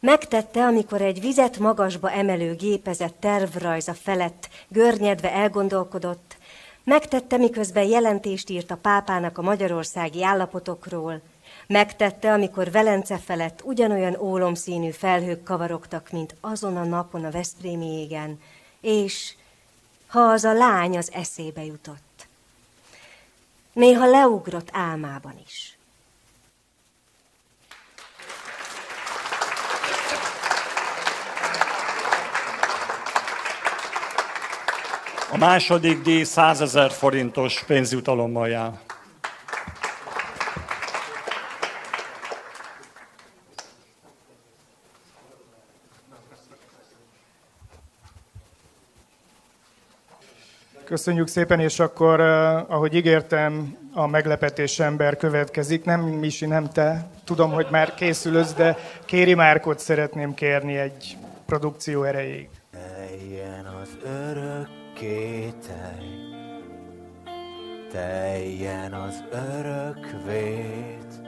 Megtette, amikor egy vizet magasba emelő gépezett tervrajza felett görnyedve elgondolkodott, megtette, miközben jelentést írt a pápának a magyarországi állapotokról, Megtette, amikor Velence felett ugyanolyan ólomszínű felhők kavarogtak, mint azon a napon a Veszprémi égen, és ha az a lány az eszébe jutott. Néha leugrott álmában is. A második díj 100 ezer forintos pénzjutalommal jár. Köszönjük szépen, és akkor, eh, ahogy ígértem, a meglepetés ember következik. Nem Misi, nem te. Tudom, hogy már készülöz, de Kéri Márkot szeretném kérni egy produkció erejéig. Teljen az örök kételj, teljen az örök vét,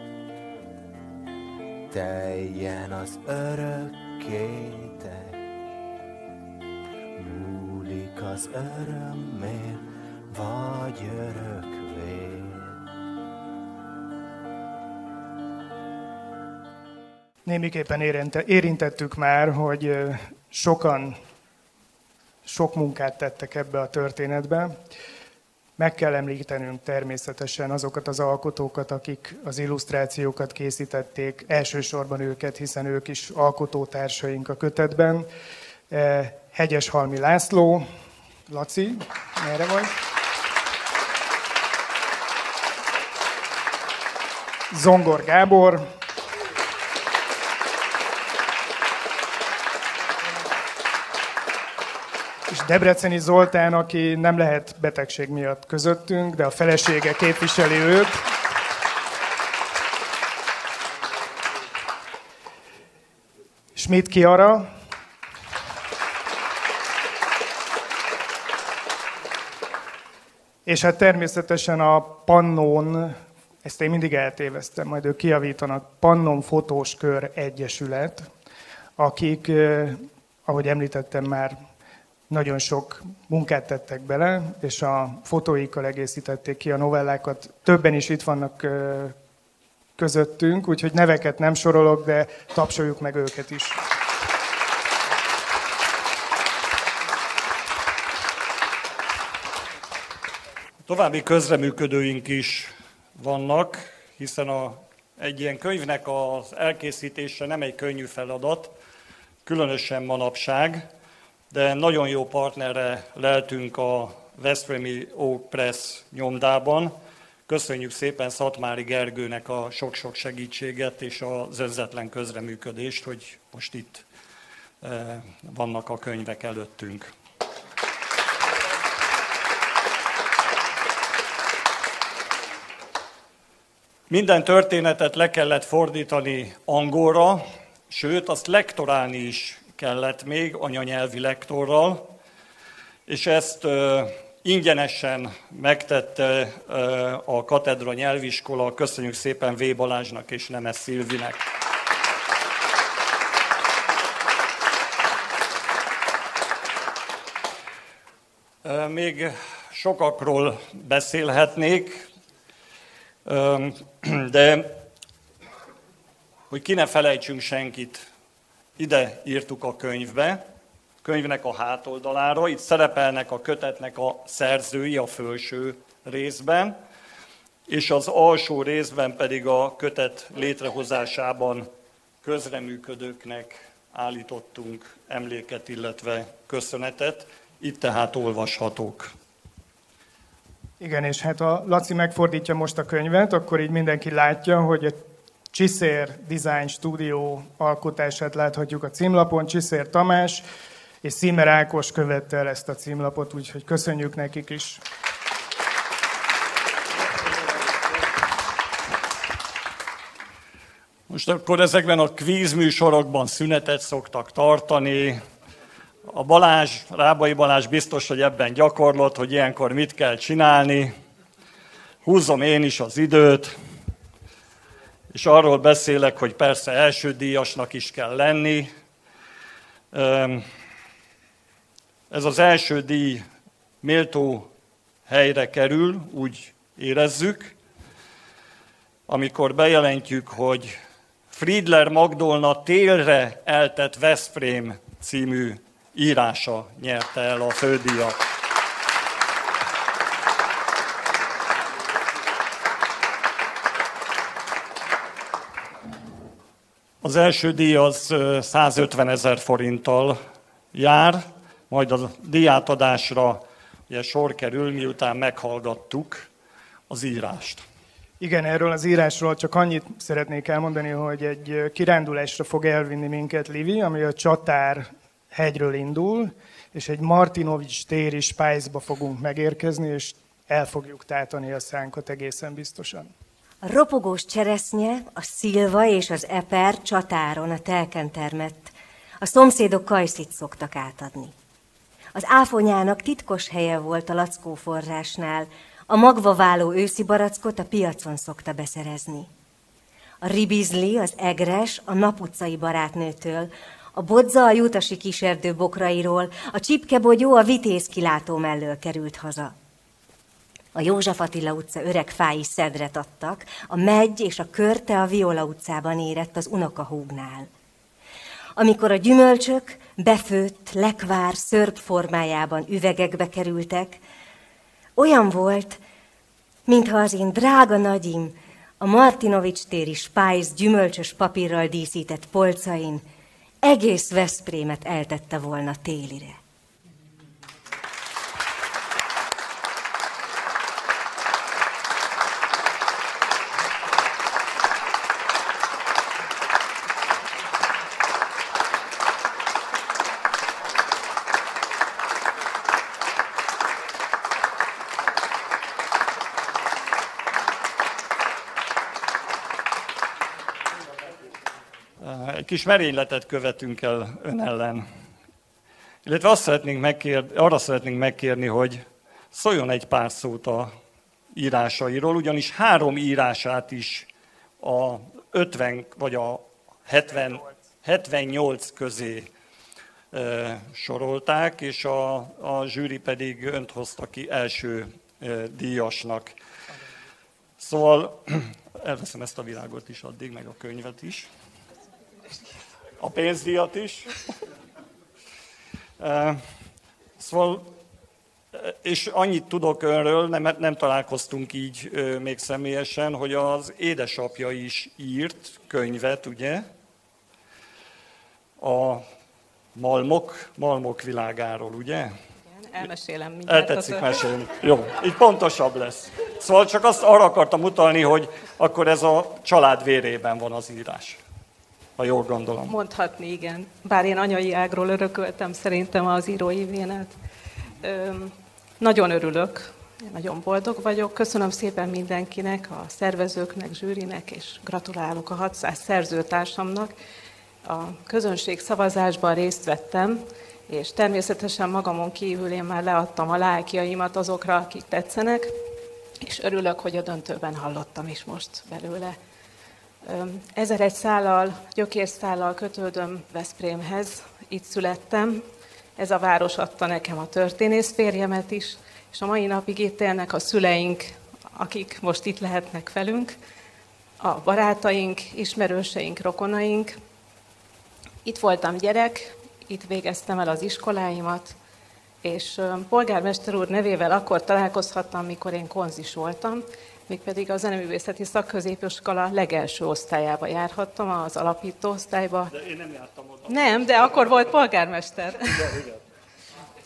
teljen az örök kételj múlik az örömmér, vagy örökvé. Némiképpen érintettük már, hogy sokan sok munkát tettek ebbe a történetbe. Meg kell említenünk természetesen azokat az alkotókat, akik az illusztrációkat készítették, elsősorban őket, hiszen ők is alkotótársaink a kötetben. Hegyes Halmi László, Laci, merre vagy? Zongor Gábor, Debreceni Zoltán, aki nem lehet betegség miatt közöttünk, de a felesége képviseli őt. Schmidt Kiara, És hát természetesen a Pannon, ezt én mindig eltéveztem, majd ők kiavítanak, Pannon Fotós Kör Egyesület, akik, ahogy említettem már, nagyon sok munkát tettek bele, és a fotóikkal egészítették ki a novellákat. Többen is itt vannak közöttünk, úgyhogy neveket nem sorolok, de tapsoljuk meg őket is. További közreműködőink is vannak, hiszen a, egy ilyen könyvnek az elkészítése nem egy könnyű feladat, különösen manapság, de nagyon jó partnere leltünk a Veszprémi Oak Press nyomdában. Köszönjük szépen Szatmári Gergőnek a sok-sok segítséget és az özzetlen közreműködést, hogy most itt eh, vannak a könyvek előttünk. Minden történetet le kellett fordítani angolra, sőt, azt lektorálni is kellett még anyanyelvi lektorral, és ezt ingyenesen megtette a katedra nyelviskola. Köszönjük szépen V. Balázsnak és Nemes Szilvinek. Még sokakról beszélhetnék, de hogy ki ne felejtsünk senkit, ide írtuk a könyvbe, könyvnek a hátoldalára. Itt szerepelnek a kötetnek a szerzői a felső részben, és az alsó részben pedig a kötet létrehozásában közreműködőknek állítottunk emléket, illetve köszönetet. Itt tehát olvashatók. Igen, és hát a Laci megfordítja most a könyvet, akkor így mindenki látja, hogy a Csiszér Design Studio alkotását láthatjuk a címlapon. Csiszér Tamás, és Szímer Ákos követte el ezt a címlapot, úgyhogy köszönjük nekik is. Most akkor ezekben a kvíz műsorokban szünetet szoktak tartani. A Balázs, Rábai Balázs biztos, hogy ebben gyakorlott, hogy ilyenkor mit kell csinálni. Húzom én is az időt, és arról beszélek, hogy persze első díjasnak is kell lenni. Ez az első díj méltó helyre kerül, úgy érezzük, amikor bejelentjük, hogy Friedler Magdolna télre eltett Veszprém című írása nyerte el a fődíjat. Az első díj az 150 ezer forinttal jár, majd a diátadásra ugye sor kerül, miután meghallgattuk az írást. Igen, erről az írásról csak annyit szeretnék elmondani, hogy egy kirándulásra fog elvinni minket Livi, ami a Csatár hegyről indul, és egy Martinovics téri spájzba fogunk megérkezni, és el fogjuk tátani a szánkat egészen biztosan. A ropogós cseresznye, a szilva és az eper csatáron a telken termett. A szomszédok kajszit szoktak átadni. Az áfonyának titkos helye volt a lackó forrásnál, a magva váló őszi barackot a piacon szokta beszerezni. A ribizli, az egres, a naputcai barátnőtől, a bodza a jutasi kiserdő bokrairól, a csipkebogyó a vitéz kilátó mellől került haza. A József Attila utca öreg fái szedret adtak, a megy és a körte a Viola utcában érett az unokahúgnál. Amikor a gyümölcsök befőtt, lekvár, szörp formájában üvegekbe kerültek, olyan volt, mintha az én drága nagyim a Martinovics téri spájz gyümölcsös papírral díszített polcain egész Veszprémet eltette volna télire. Kis merényletet követünk el ön ellen. Illetve azt szeretnénk megkérni, arra szeretnénk megkérni, hogy szóljon egy pár szót a írásairól, ugyanis három írását is a 50 vagy a 70, 78 közé e, sorolták, és a, a zsűri pedig önt hozta ki első e, díjasnak. Szóval elveszem ezt a világot is addig, meg a könyvet is a pénzdíjat is. Szóval, és annyit tudok önről, nem, nem találkoztunk így még személyesen, hogy az édesapja is írt könyvet, ugye? A malmok, malmok világáról, ugye? elmesélem mindjárt. Eltetszik mesélni. Jó, így pontosabb lesz. Szóval csak azt arra akartam utalni, hogy akkor ez a család vérében van az írás ha jól gondolom. Mondhatni, igen. Bár én anyai ágról örököltem szerintem az írói vénet. Öm, nagyon örülök, nagyon boldog vagyok. Köszönöm szépen mindenkinek, a szervezőknek, zsűrinek, és gratulálok a 600 szerzőtársamnak. A közönség szavazásban részt vettem, és természetesen magamon kívül én már leadtam a lájkjaimat azokra, akik tetszenek, és örülök, hogy a döntőben hallottam is most belőle. Ezer egy szállal, gyökérszállal kötődöm Veszprémhez, itt születtem. Ez a város adta nekem a történész férjemet is, és a mai napig itt élnek a szüleink, akik most itt lehetnek velünk, a barátaink, ismerőseink, rokonaink. Itt voltam gyerek, itt végeztem el az iskoláimat, és polgármester úr nevével akkor találkozhattam, mikor én konzis voltam, mégpedig a Zeneművészeti Szakközépiskola legelső osztályába járhattam, az alapító osztályba. De én nem jártam oda. Nem, de akkor volt polgármester. Igen, igen.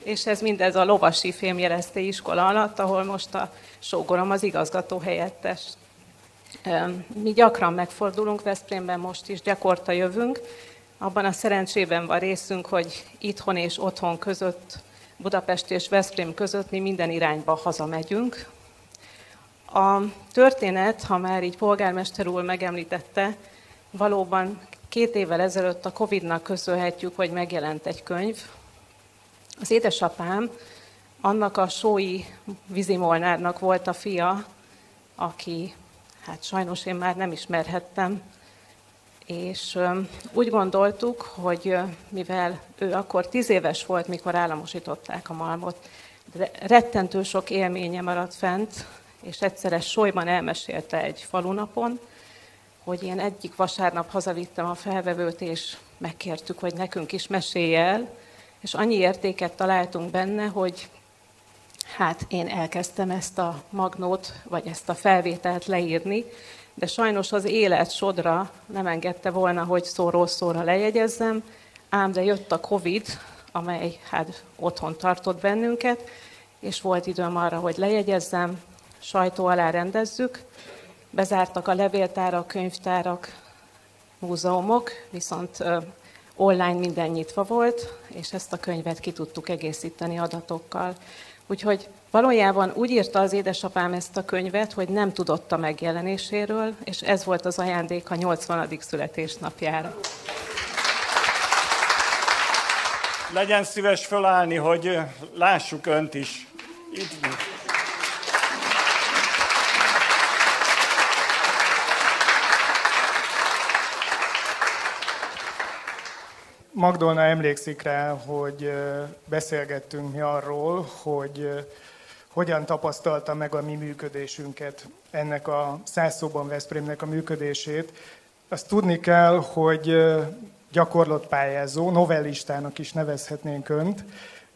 És ez mindez a Lovasi Fémjeleszté iskola alatt, ahol most a sógorom az igazgató helyettes. Mi gyakran megfordulunk Veszprémben, most is gyakorta jövünk. Abban a szerencsében van részünk, hogy itthon és otthon között, Budapest és Veszprém között mi minden irányba hazamegyünk. A történet, ha már így polgármester úr megemlítette, valóban két évvel ezelőtt a Covid-nak köszönhetjük, hogy megjelent egy könyv. Az édesapám annak a sói vízimolnárnak volt a fia, aki hát sajnos én már nem ismerhettem, és úgy gondoltuk, hogy mivel ő akkor tíz éves volt, mikor államosították a malmot, de rettentő sok élménye maradt fent, és egyszeres solyban elmesélte egy falunapon, hogy én egyik vasárnap hazavittem a felvevőt, és megkértük, hogy nekünk is mesélj el, és annyi értéket találtunk benne, hogy hát én elkezdtem ezt a magnót, vagy ezt a felvételt leírni, de sajnos az élet sodra nem engedte volna, hogy szóról szóra lejegyezzem, ám de jött a Covid, amely hát otthon tartott bennünket, és volt időm arra, hogy lejegyezzem, sajtó alá rendezzük, bezártak a levéltárak, könyvtárak, múzeumok, viszont online minden nyitva volt, és ezt a könyvet ki tudtuk egészíteni adatokkal. Úgyhogy valójában úgy írta az édesapám ezt a könyvet, hogy nem tudott a megjelenéséről, és ez volt az ajándék a 80. születésnapjára. Legyen szíves fölállni, hogy lássuk önt is. Itt Magdolna emlékszik rá, hogy beszélgettünk mi arról, hogy hogyan tapasztalta meg a mi működésünket, ennek a száz szóban Veszprémnek a működését. Azt tudni kell, hogy gyakorlott pályázó, novellistának is nevezhetnénk önt,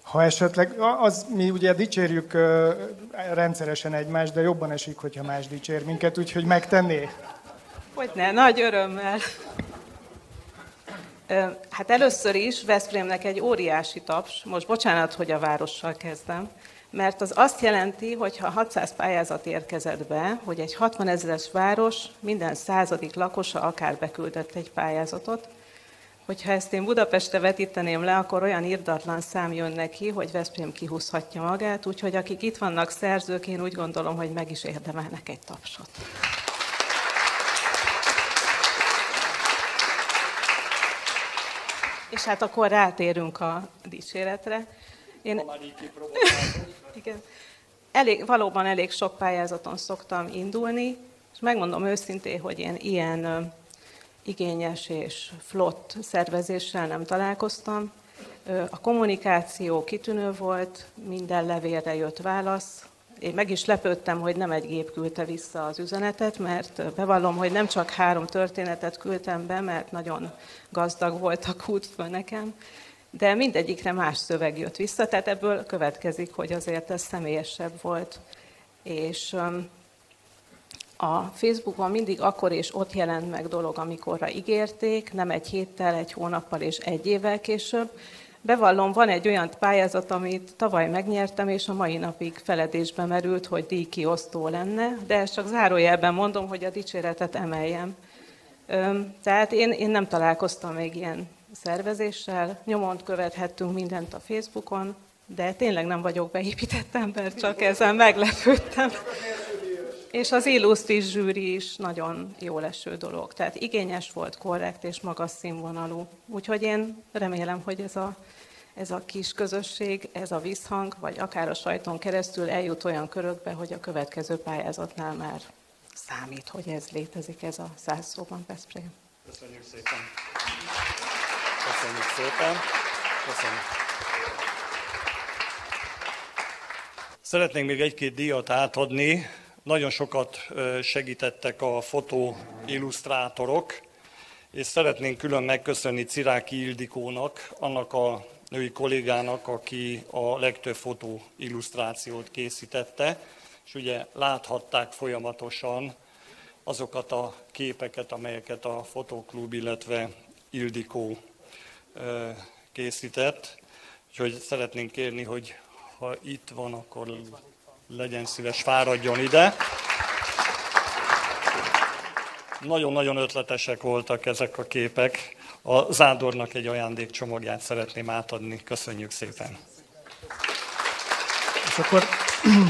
ha esetleg, az mi ugye dicsérjük rendszeresen egymást, de jobban esik, hogyha más dicsér minket, úgyhogy megtenné? Hogy ne, nagy örömmel. Hát először is Veszprémnek egy óriási taps, most bocsánat, hogy a várossal kezdem, mert az azt jelenti, hogy ha 600 pályázat érkezett be, hogy egy 60 ezeres város minden századik lakosa akár beküldött egy pályázatot, hogyha ezt én Budapestre vetíteném le, akkor olyan irdatlan szám jön neki, hogy Veszprém kihúzhatja magát, úgyhogy akik itt vannak szerzők, én úgy gondolom, hogy meg is érdemelnek egy tapsot. És hát akkor rátérünk a dicséretre. Én... Igen. Elég, valóban elég sok pályázaton szoktam indulni, és megmondom őszintén, hogy én ilyen igényes és flott szervezéssel nem találkoztam. A kommunikáció kitűnő volt, minden levélre jött válasz, én meg is lepődtem, hogy nem egy gép küldte vissza az üzenetet, mert bevallom, hogy nem csak három történetet küldtem be, mert nagyon gazdag volt a kút föl nekem, de mindegyikre más szöveg jött vissza, tehát ebből következik, hogy azért ez személyesebb volt. És a Facebookon mindig akkor és ott jelent meg dolog, amikorra ígérték, nem egy héttel, egy hónappal és egy évvel később, Bevallom, van egy olyan pályázat, amit tavaly megnyertem, és a mai napig feledésbe merült, hogy díjkiosztó lenne, de ezt csak zárójelben mondom, hogy a dicséretet emeljem. Tehát én, én nem találkoztam még ilyen szervezéssel, nyomon követhettünk mindent a Facebookon, de tényleg nem vagyok beépített ember, csak ezen meglepődtem. És az illusztris zsűri is nagyon jó leső dolog. Tehát igényes volt, korrekt és magas színvonalú. Úgyhogy én remélem, hogy ez a ez a kis közösség, ez a visszhang, vagy akár a sajton keresztül eljut olyan körökbe, hogy a következő pályázatnál már számít, hogy ez létezik, ez a száz szóban Veszprém. Köszönjük szépen. Köszönjük szépen. Köszönjük. Szeretnénk még egy-két díjat átadni. Nagyon sokat segítettek a fotó illusztrátorok, és szeretnénk külön megköszönni Ciráki Ildikónak, annak a női kollégának, aki a legtöbb fotó illusztrációt készítette, és ugye láthatták folyamatosan azokat a képeket, amelyeket a Fotóklub, illetve Ildikó készített. Úgyhogy szeretnénk kérni, hogy ha itt van, akkor legyen szíves, fáradjon ide. Nagyon-nagyon ötletesek voltak ezek a képek. A Zádornak egy ajándékcsomagját szeretném átadni. Köszönjük szépen. És akkor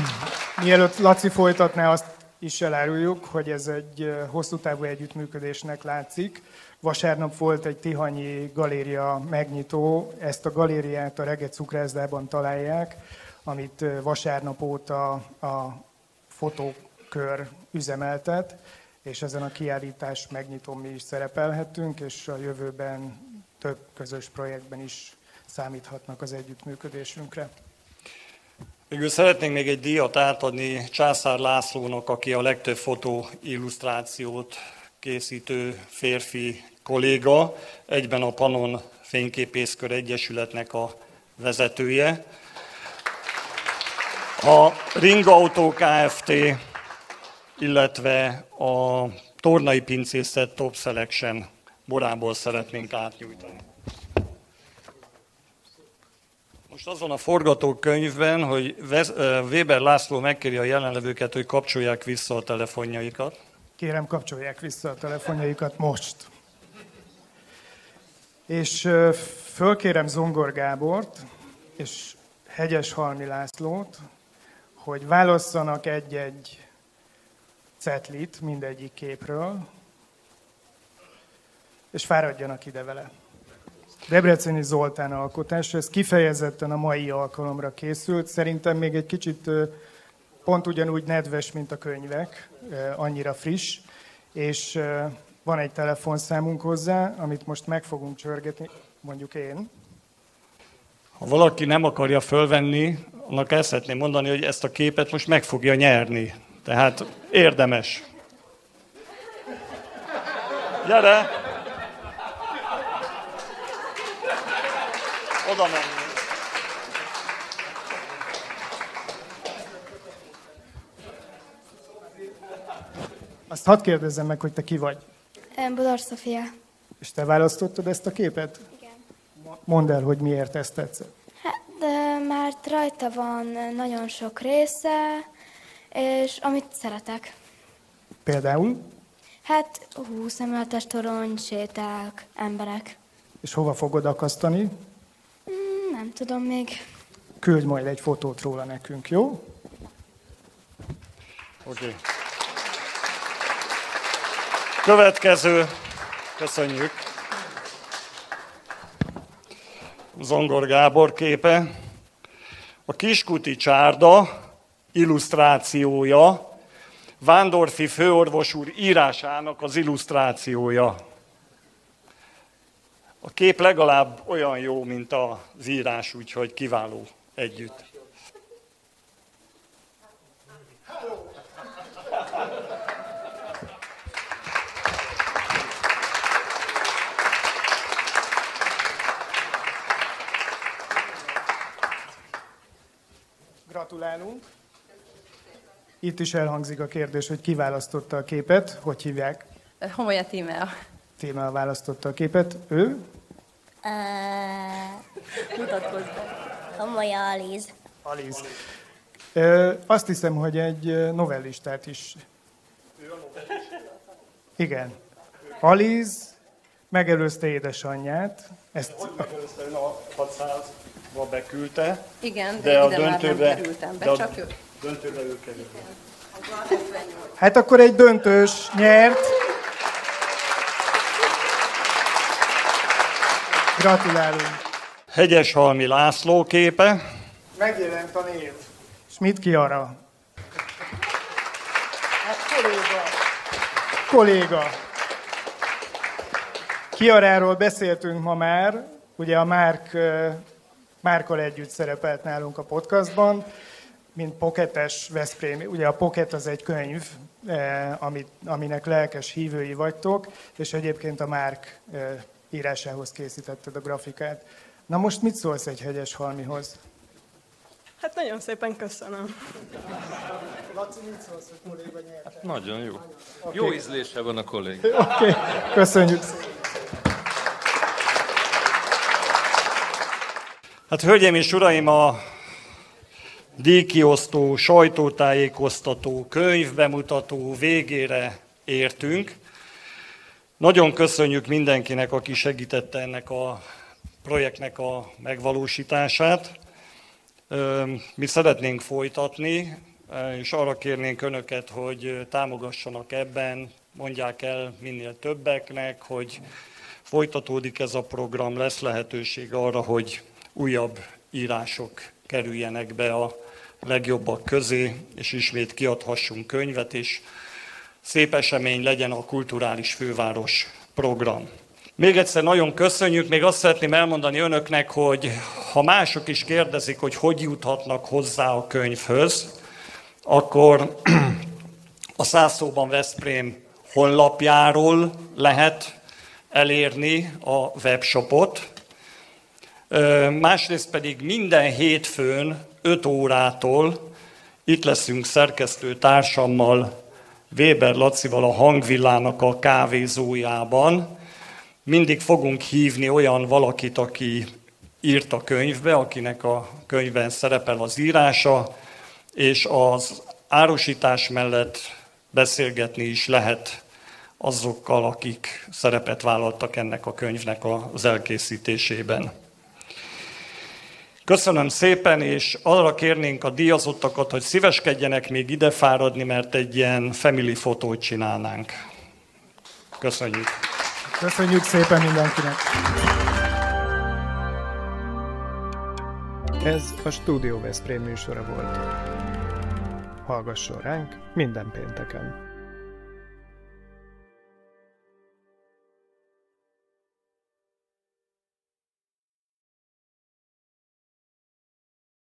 mielőtt Laci folytatná, azt is eláruljuk, hogy ez egy hosszú távú együttműködésnek látszik. Vasárnap volt egy Tihanyi galéria megnyitó, ezt a galériát a Reget cukrászdában találják, amit vasárnap óta a fotókör üzemeltet, és ezen a kiállítás megnyitó mi is szerepelhetünk, és a jövőben több közös projektben is számíthatnak az együttműködésünkre. Végül szeretnénk még egy díjat átadni Császár Lászlónak, aki a legtöbb fotó illusztrációt készítő férfi kolléga, egyben a Panon Fényképészkör Egyesületnek a vezetője. A Ring Auto Kft., illetve a Tornai Pincészet Top Selection borából szeretnénk átnyújtani. Most azon a forgatókönyvben, hogy Weber László megkéri a jelenlevőket, hogy kapcsolják vissza a telefonjaikat. Kérem, kapcsolják vissza a telefonjaikat most. És fölkérem Zongor Gábort és Hegyes Halmi Lászlót, hogy válasszanak egy-egy cetlit mindegyik képről, és fáradjanak ide vele. Debreceni Zoltán alkotás, ez kifejezetten a mai alkalomra készült. Szerintem még egy kicsit pont ugyanúgy nedves, mint a könyvek, annyira friss, és van egy telefonszámunk hozzá, amit most meg fogunk csörgetni, mondjuk én. Ha valaki nem akarja fölvenni, annak el szeretném mondani, hogy ezt a képet most meg fogja nyerni. Tehát érdemes. Gyere! Oda menni. Azt hadd kérdezzem meg, hogy te ki vagy. Budor Szofia. És te választottad ezt a képet? Igen. Mondd el, hogy miért ezt tetszett. Már rajta van nagyon sok része, és amit szeretek. Például? Hát, hú, szemületes torony, séták, emberek. És hova fogod akasztani? Mm, nem tudom még. Küldj majd egy fotót róla nekünk, jó? Oké. Okay. Következő. Köszönjük. Zongor Gábor képe. A Kiskuti csárda illusztrációja, Vándorfi főorvos úr írásának az illusztrációja. A kép legalább olyan jó, mint az írás, úgyhogy kiváló együtt. Gratulálunk! Itt is elhangzik a kérdés, hogy ki választotta a képet, hogy hívják? Homolya Tímea. Tímea választotta a képet. Ő? Uh, mutatkozz be. Homolya Aliz. Aliz. Ö, azt hiszem, hogy egy novellistát is. Igen. Aliz megelőzte édesanyját. Ezt megelőzte a 600-ba beküldte. Igen, de, de a döntőbe, már nem kerültem be, csak ő. Döntőbe ő került. Hát akkor egy döntős nyert. Gratulálunk. Hegyeshalmi László képe. Megjelent a név. Schmidt Kiara. Hát kolléga. Kolléga. Kiaráról beszéltünk ma már, ugye a Márk, Márkal együtt szerepelt nálunk a podcastban, mint Pocketes Veszprém. Ugye a Pocket az egy könyv, amit, aminek lelkes hívői vagytok, és egyébként a Márk írásához készítetted a grafikát. Na most mit szólsz egy hegyes halmihoz? Hát nagyon szépen köszönöm. Laci, mit szólsz, hogy kolléga nyerte? Hát nagyon jó. Okay. Jó ízlése van a kollég. Oké, okay. köszönjük szépen. Hát hölgyeim és uraim, a díjkiosztó, sajtótájékoztató, könyvbemutató végére értünk. Nagyon köszönjük mindenkinek, aki segítette ennek a projektnek a megvalósítását. Mi szeretnénk folytatni, és arra kérnénk Önöket, hogy támogassanak ebben, mondják el minél többeknek, hogy folytatódik ez a program, lesz lehetőség arra, hogy újabb írások kerüljenek be a legjobbak közé, és ismét kiadhassunk könyvet, és szép esemény legyen a kulturális főváros program. Még egyszer nagyon köszönjük, még azt szeretném elmondani önöknek, hogy ha mások is kérdezik, hogy hogy juthatnak hozzá a könyvhöz, akkor a Szászóban Veszprém honlapjáról lehet elérni a webshopot. Másrészt pedig minden hétfőn 5 órától itt leszünk szerkesztő társammal, Weber Lacival a hangvillának a kávézójában, mindig fogunk hívni olyan valakit, aki írt a könyvbe, akinek a könyvben szerepel az írása, és az árusítás mellett beszélgetni is lehet azokkal, akik szerepet vállaltak ennek a könyvnek az elkészítésében. Köszönöm szépen, és arra kérnénk a díjazottakat, hogy szíveskedjenek még ide fáradni, mert egy ilyen family fotót csinálnánk. Köszönjük! Köszönjük szépen mindenkinek! Ez a Studio Veszprém műsora volt. Hallgasson ránk minden pénteken!